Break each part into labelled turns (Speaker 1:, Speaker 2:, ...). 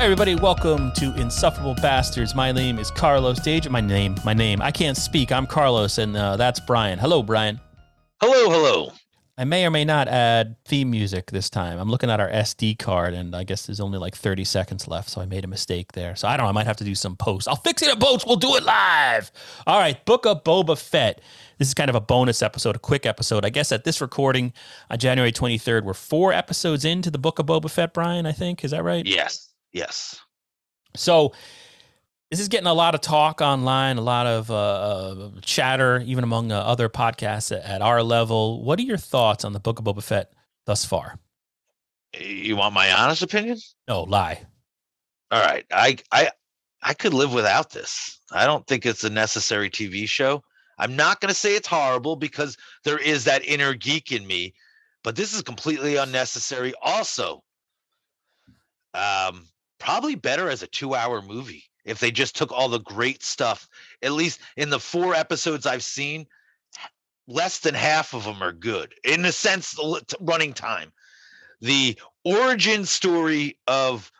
Speaker 1: everybody. Welcome to Insufferable Bastards. My name is Carlos Dage. My name, my name. I can't speak. I'm Carlos, and uh, that's Brian. Hello, Brian.
Speaker 2: Hello, hello.
Speaker 1: I may or may not add theme music this time. I'm looking at our SD card, and I guess there's only like 30 seconds left, so I made a mistake there. So I don't know. I might have to do some post. I'll fix it in post. We'll do it live. All right, Book of Boba Fett. This is kind of a bonus episode, a quick episode. I guess at this recording on January 23rd, we're four episodes into the Book of Boba Fett, Brian, I think. Is that right?
Speaker 2: Yes. Yes.
Speaker 1: So this is getting a lot of talk online, a lot of uh, uh, chatter, even among uh, other podcasts at, at, our level. What are your thoughts on the Book of Boba Fett thus far?
Speaker 2: You want my honest opinion?
Speaker 1: No, lie.
Speaker 2: All right, I I I could live without this. I don't think it's a necessary TV show. I'm not going to say it's horrible because there is that inner geek in me, but this is completely unnecessary. Also, um, probably better as a two hour movie if they just took all the great stuff. At least in the four episodes I've seen, less than half of them are good in the sense running time. The origin story of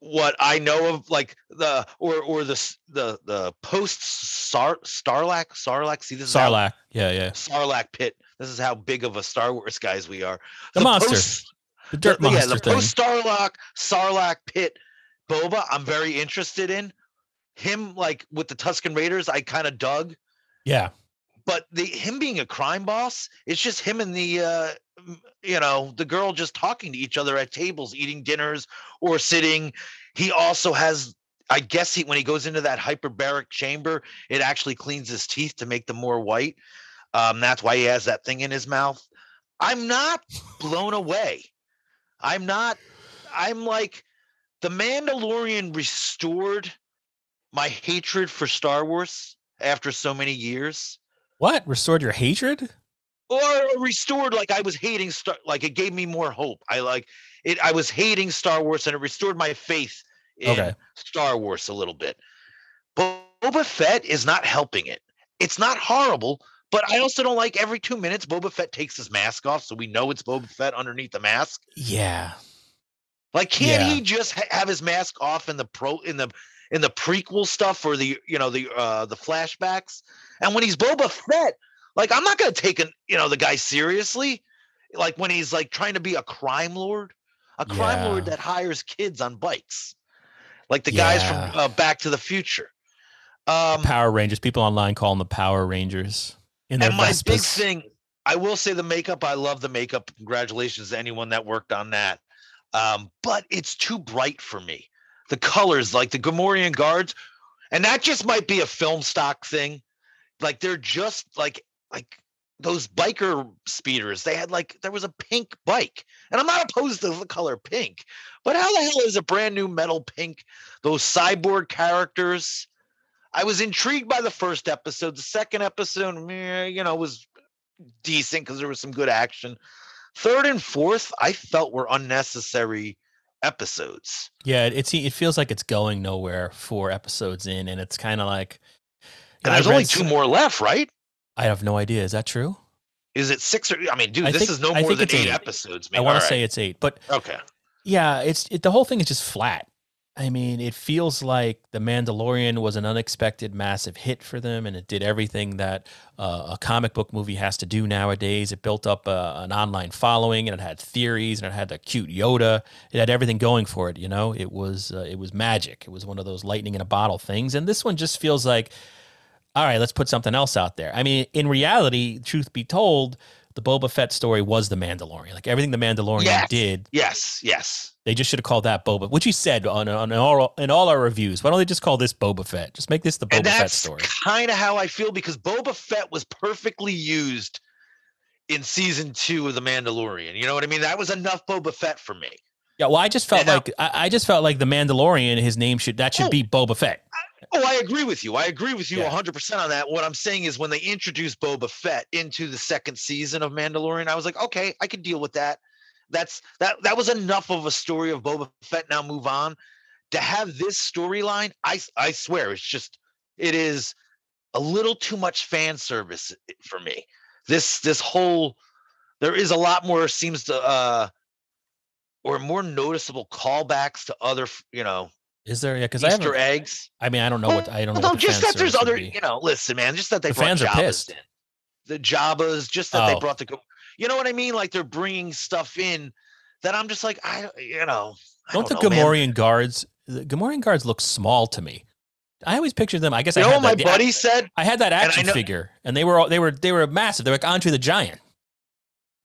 Speaker 2: what I know of, like the or or the the the post Star Starlack Sarlacc. See this
Speaker 1: Sarlacc, yeah, yeah.
Speaker 2: Sarlacc pit. This is how big of a Star Wars guys we are.
Speaker 1: The, the monster. Post, the dirt
Speaker 2: the, yeah, the post Starlock, Sarlacc pit Boba, I'm very interested in. Him like with the Tusken Raiders, I kind of dug.
Speaker 1: Yeah.
Speaker 2: But the him being a crime boss, it's just him and the uh you know, the girl just talking to each other at tables, eating dinners or sitting. He also has I guess he when he goes into that hyperbaric chamber, it actually cleans his teeth to make them more white. Um, that's why he has that thing in his mouth. I'm not blown away. I'm not. I'm like, the Mandalorian restored my hatred for Star Wars after so many years.
Speaker 1: What restored your hatred?
Speaker 2: Or restored like I was hating Star, like it gave me more hope. I like it. I was hating Star Wars, and it restored my faith in okay. Star Wars a little bit. But Boba Fett is not helping it. It's not horrible, but I also don't like every two minutes Boba Fett takes his mask off, so we know it's Boba Fett underneath the mask.
Speaker 1: Yeah.
Speaker 2: Like, can't yeah. he just ha- have his mask off in the pro in the in the prequel stuff or the you know the uh the flashbacks? And when he's Boba Fett, like I'm not gonna take an you know the guy seriously. Like when he's like trying to be a crime lord, a crime yeah. lord that hires kids on bikes, like the yeah. guys from uh, Back to the Future.
Speaker 1: Um, Power Rangers. People online call them the Power Rangers.
Speaker 2: In their and my big thing, I will say the makeup. I love the makeup. Congratulations to anyone that worked on that. Um, but it's too bright for me. The colors, like the Gamorrean guards, and that just might be a film stock thing. Like they're just like like those biker speeders. They had like there was a pink bike, and I'm not opposed to the color pink, but how the hell is a brand new metal pink? Those cyborg characters. I was intrigued by the first episode. The second episode, you know, was decent because there was some good action. Third and fourth, I felt were unnecessary episodes.
Speaker 1: Yeah, it's it feels like it's going nowhere four episodes in, and it's kind of like.
Speaker 2: And there's only two more left, right?
Speaker 1: I have no idea. Is that true?
Speaker 2: Is it six or? I mean, dude, I this think, is no more than eight, eight, episodes.
Speaker 1: Man. I want right. to say it's eight, but
Speaker 2: okay.
Speaker 1: Yeah, it's it, the whole thing is just flat. I mean, it feels like The Mandalorian was an unexpected massive hit for them, and it did everything that uh, a comic book movie has to do nowadays. It built up uh, an online following, and it had theories, and it had the cute Yoda. It had everything going for it. You know, it was uh, it was magic. It was one of those lightning in a bottle things. And this one just feels like, all right, let's put something else out there. I mean, in reality, truth be told, the Boba Fett story was the Mandalorian. Like everything the Mandalorian
Speaker 2: yes.
Speaker 1: did.
Speaker 2: Yes, yes.
Speaker 1: They just should have called that Boba, which he said on, on all in all our reviews. Why don't they just call this Boba Fett? Just make this the Boba Fett story.
Speaker 2: Kind of how I feel because Boba Fett was perfectly used in season two of The Mandalorian. You know what I mean? That was enough Boba Fett for me.
Speaker 1: Yeah, well, I just felt and like I, I, just felt like the Mandalorian. His name should that should oh, be Boba Fett.
Speaker 2: Oh, I agree with you. I agree with you yeah. 100% on that. What I'm saying is when they introduced Boba Fett into the second season of Mandalorian, I was like, okay, I can deal with that. That's that that was enough of a story of Boba Fett. Now move on. To have this storyline, I I swear it's just it is a little too much fan service for me. This this whole there is a lot more seems to uh or more noticeable callbacks to other, you know,
Speaker 1: is there? Yeah, because
Speaker 2: I
Speaker 1: Easter
Speaker 2: eggs.
Speaker 1: I mean, I don't know what I don't know.
Speaker 2: No,
Speaker 1: What
Speaker 2: just that there's other. You know, listen, man. Just that they
Speaker 1: the
Speaker 2: brought
Speaker 1: fans
Speaker 2: Jabba's
Speaker 1: are pissed.
Speaker 2: in. The Jabbas, just that
Speaker 1: Oh.
Speaker 2: they brought the. You know what I mean? Like they're bringing stuff in that I'm just like I, you know. I
Speaker 1: Don't,
Speaker 2: don't
Speaker 1: the
Speaker 2: know, man.
Speaker 1: Guards? The Gamorrean guards look small to me. I always pictured them. I guess
Speaker 2: You
Speaker 1: I
Speaker 2: know
Speaker 1: had
Speaker 2: what my
Speaker 1: that,
Speaker 2: buddy
Speaker 1: ac-
Speaker 2: said?
Speaker 1: I had that
Speaker 2: I
Speaker 1: action
Speaker 2: know-
Speaker 1: figure, and they were all, they were they were massive. They were like Andre the Giant.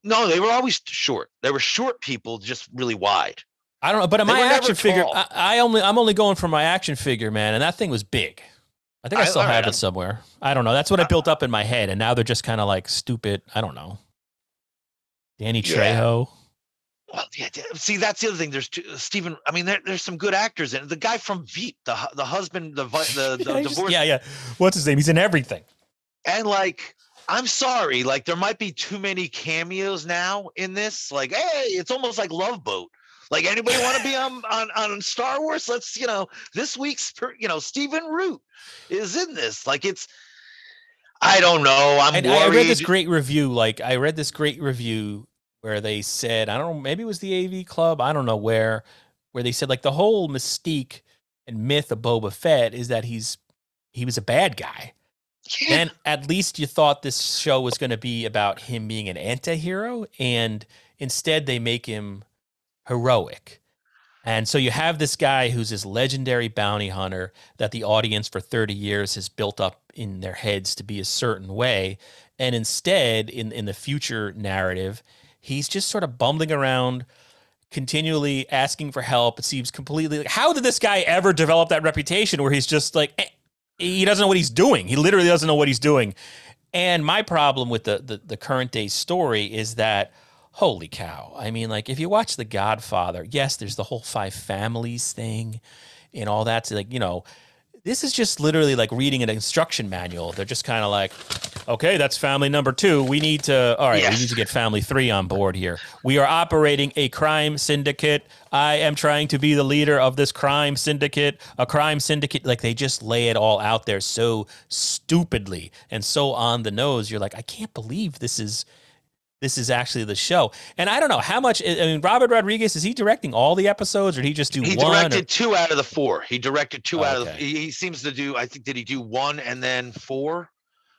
Speaker 2: No, they were always short. They were short people, just really wide.
Speaker 1: I don't know, but my action figure. I, I only I'm only going for my action figure, man, and that thing was big. I think I,
Speaker 2: I-
Speaker 1: still
Speaker 2: all right,
Speaker 1: have
Speaker 2: I'm-
Speaker 1: it somewhere. I don't know. That's what I built up in my head, and now they're just kind of like stupid. I don't know. Danny
Speaker 2: Yeah.
Speaker 1: Trejo.
Speaker 2: Well, yeah. See, that's the other thing. There's two, uh, Stephen. I mean, there, there's some good actors in it. The guy from Veep, the the husband, the the, the
Speaker 1: yeah, he's just-
Speaker 2: divorce,
Speaker 1: yeah, yeah. What's his name? He's in everything.
Speaker 2: and like. I'm sorry, like there might be too many cameos now in this. Like, hey, it's almost like Love Boat. Like, anybody want to be on, on on Star Wars? Let's, you know, this week's, you know, Stephen Root is in this. Like, it's, I don't know. I'm
Speaker 1: And
Speaker 2: worried.
Speaker 1: I read this great review. Like I read this great review where they said, I don't know, maybe it was the AV Club, I don't know where, where they said like the whole mystique and myth of Boba Fett is that he's he was a bad guy.
Speaker 2: Yeah.
Speaker 1: And at least you thought this show was going to be about him being an anti-hero and instead they make him heroic. And so you have this guy who's this legendary bounty hunter that the audience for 30 years has built up in their heads to be a certain way. And instead, in, in the future narrative, he's just sort of bumbling around, continually asking for help. It seems completely like, how did this guy ever develop that reputation where he's just like, eh, he doesn't know what he's doing? He literally doesn't know what he's doing. And my problem with the, the, the current day story is that holy cow. I mean, like if you watch The Godfather, yes, there's the whole five families thing and all that. Like, you know, this is just literally like reading an instruction manual. They're just kind of like, okay, that's family number two. We need to, all right,
Speaker 2: Yes.
Speaker 1: we need to get family three on board here. We are operating a crime syndicate. I am trying to be the leader of this crime syndicate, a crime syndicate. Like they just lay it all out there so stupidly and so on the nose. You're like, I can't believe this is this is actually the show. And I don't know how much. I mean, Robert Rodriguez is he directing all the episodes, or did he just do
Speaker 2: he
Speaker 1: one? or-
Speaker 2: directed two out of the four. He directed two out of. The, he, he seems to do. I think did he do one and then four?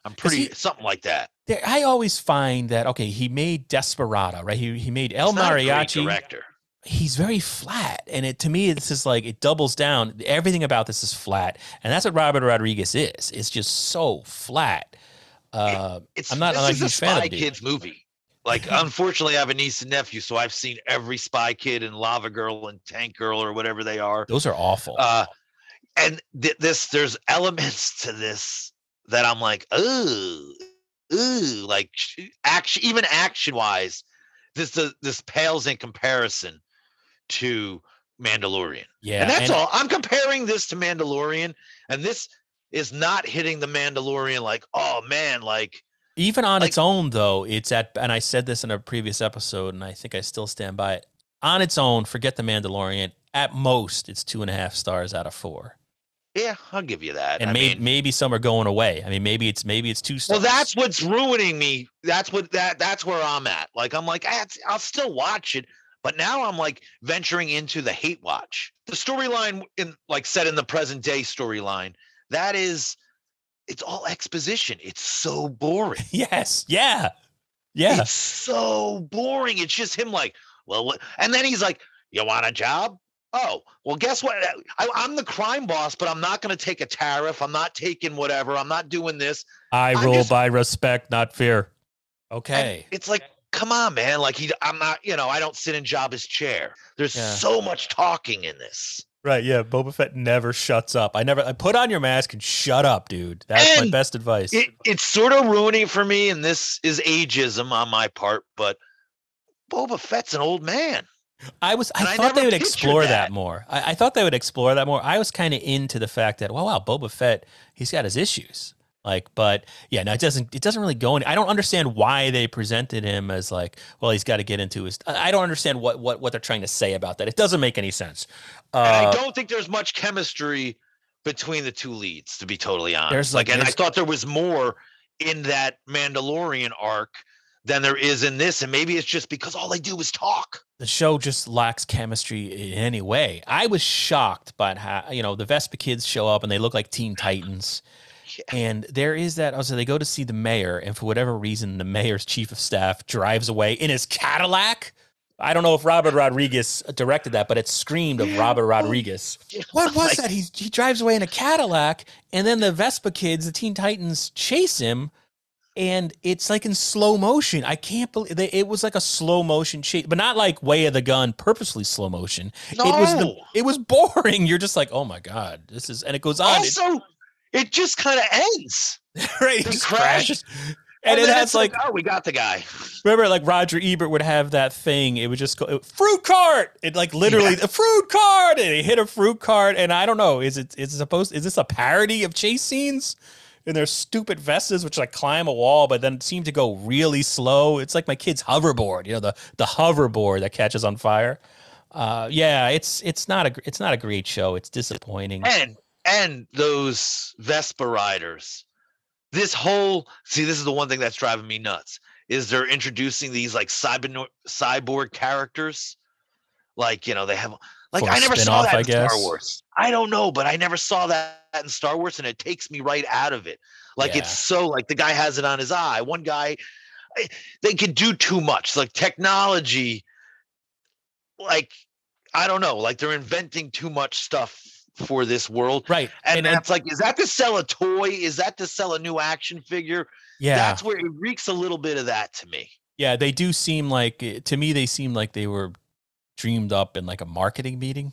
Speaker 2: I'm pretty
Speaker 1: he-
Speaker 2: something like that.
Speaker 1: There, I always find that okay, he made Desperado, right? He he made El
Speaker 2: He's not a great
Speaker 1: Mariachi.
Speaker 2: director.
Speaker 1: He's very flat, and it to me, it's just like it doubles down. Everything about this is flat, and that's what Robert Rodriguez is. It's just so flat. Uh,
Speaker 2: It's
Speaker 1: I'm not-
Speaker 2: This
Speaker 1: I'm not a
Speaker 2: is a
Speaker 1: huge fan of
Speaker 2: Spy
Speaker 1: the.
Speaker 2: Kids movie. Like, unfortunately, I have a niece and nephew, so I've seen every Spy Kid and Lava Girl and Tank Girl or whatever they are.
Speaker 1: those are awful.
Speaker 2: Uh, and th- this, there's elements to this that I'm like, ooh, ooh, like action, even action wise, this this this pales in comparison to Mandalorian.
Speaker 1: yeah,
Speaker 2: and that's
Speaker 1: and-
Speaker 2: all. I'm comparing this to Mandalorian, and this is not hitting the Mandalorian like, oh man, like
Speaker 1: Even on
Speaker 2: Like-
Speaker 1: its own, though, it's at, and I said this in a previous episode, and I think I still stand by it. On its own, forget the Mandalorian. At most, it's two and a half stars out of four,
Speaker 2: yeah, I'll give you that.
Speaker 1: and
Speaker 2: I
Speaker 1: may,
Speaker 2: mean,
Speaker 1: maybe some are going away. I mean, maybe it's maybe it's two
Speaker 2: well, that's what's ruining me. That's what that that's where I'm at. Like I'm like, ah, I'll still watch it, but now I'm like venturing into the hate watch. The storyline in like set in the present day storyline, that is it's all exposition. It's so boring.
Speaker 1: yes, yeah, yeah.
Speaker 2: It's so boring. It's just him like, well, what? And then he's like, you want a job? Oh, well, guess what? I, I'm the crime boss, but I'm not going to take a tariff. I'm not taking whatever. I'm not doing this.
Speaker 1: I
Speaker 2: I'm
Speaker 1: rule
Speaker 2: just-
Speaker 1: by respect, not fear. Okay.
Speaker 2: it's like, come on, man. Like he, I'm not, you know, I don't sit in Jabba's chair. There's
Speaker 1: Yeah.
Speaker 2: so much talking in this.
Speaker 1: Right, yeah. Boba Fett never shuts up. I never I put on your mask and shut up, dude. That's my best advice.
Speaker 2: It, it's sort of ruining for me, and this is ageism on my part, but Boba Fett's an old man.
Speaker 1: I was I
Speaker 2: and I
Speaker 1: thought they would explore that,
Speaker 2: that.
Speaker 1: more. I, I thought they would explore that more. I was kind of into the fact that, well, wow, Boba Fett, he's got his issues. Like, but yeah, no, it doesn't. It doesn't really go. Any, I don't understand why they presented him as like, well, he's got to get into his. I don't understand what what what they're trying to say about that. It doesn't make any sense.
Speaker 2: And I
Speaker 1: Uh,
Speaker 2: don't think there's much chemistry between the two leads, to be totally honest.
Speaker 1: There's,
Speaker 2: like,
Speaker 1: like,
Speaker 2: and I thought there was more in that Mandalorian arc than there is in this. And maybe it's just because all they do is talk.
Speaker 1: The show just lacks chemistry in any way. I was shocked by how, you know, the Vespa kids show up and they look like Teen Titans. Yeah. And there is that oh, also they go to see the mayor, and for whatever reason, the mayor's chief of staff drives away in his Cadillac. I don't know if Robert Rodriguez directed that, but it screamed of Robert oh, Rodriguez. What was that? He he drives away in a Cadillac, and then the Vespa kids, the Teen Titans, chase him and it's like in slow motion. I can't believe they, it was like a slow motion chase, but not like way of the gun, purposely slow motion. No. It was the, it was boring. You're just like, oh my god, this is, and it goes on.
Speaker 2: Also, it, it just kind of ends.
Speaker 1: right, it just crashes. And, and it has like,
Speaker 2: like, oh, we got the guy.
Speaker 1: Remember, like Roger Ebert would have that thing. It would just go fruit cart. It like literally yeah. a fruit cart, and he hit a fruit cart. And I don't know, is it is it supposed? Is this a parody of chase scenes? And their stupid vests, which like climb a wall, but then seem to go really slow. It's like my kid's hoverboard, you know, the the hoverboard that catches on fire. Uh, yeah, it's it's not a it's not a great show. It's disappointing.
Speaker 2: And and those Vespa riders, this whole see, this is the one thing that's driving me nuts. Is they're introducing these like cyber cyborg characters, like you know they have like I never saw that in Star Wars. I don't know, but I never saw that in Star Wars, and it takes me right out of it. Like yeah. it's so like the guy has it on his eye. One guy, they could do too much. Like technology, like I don't know, like they're inventing too much stuff for this world.
Speaker 1: Right.
Speaker 2: And, and that's like, is that to sell a toy? Is that to sell a new action figure?
Speaker 1: Yeah.
Speaker 2: That's where it reeks a little bit of that to me.
Speaker 1: Yeah, they do seem like eh, to me they seem like they were dreamed up in like a marketing meeting.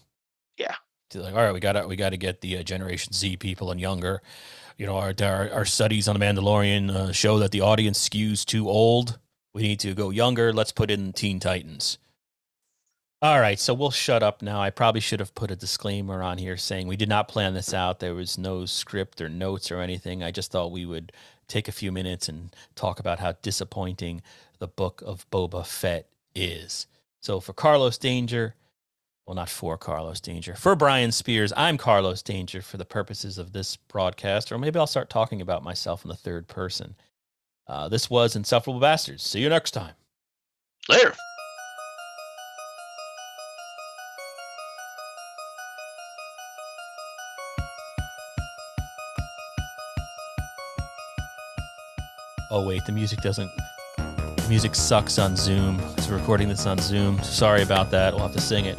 Speaker 2: Yeah.
Speaker 1: To like, all right, we got to we got to get the uh, Generation Z people and younger. You know, our our, our studies on the Mandalorian uh, show that the audience skews too old. We need to go younger. Let's put in Teen Titans. All right, so we'll shut up now. I probably should have put a disclaimer on here saying we did not plan this out. There was no script or notes or anything. I just thought we would take a few minutes and talk about how disappointing the book of Boba Fett is. So for Carlos Danger, well, not for Carlos Danger, for Brian Spears, I'm Carlos Danger for the purposes of this broadcast, or maybe I'll start talking about myself in the third person. Uh, this was Insufferable Bastards. See you next time.
Speaker 2: Later.
Speaker 1: Oh, wait, the music doesn't music sucks on Zoom. So we're recording this on Zoom. Sorry about that. We'll have to sing it.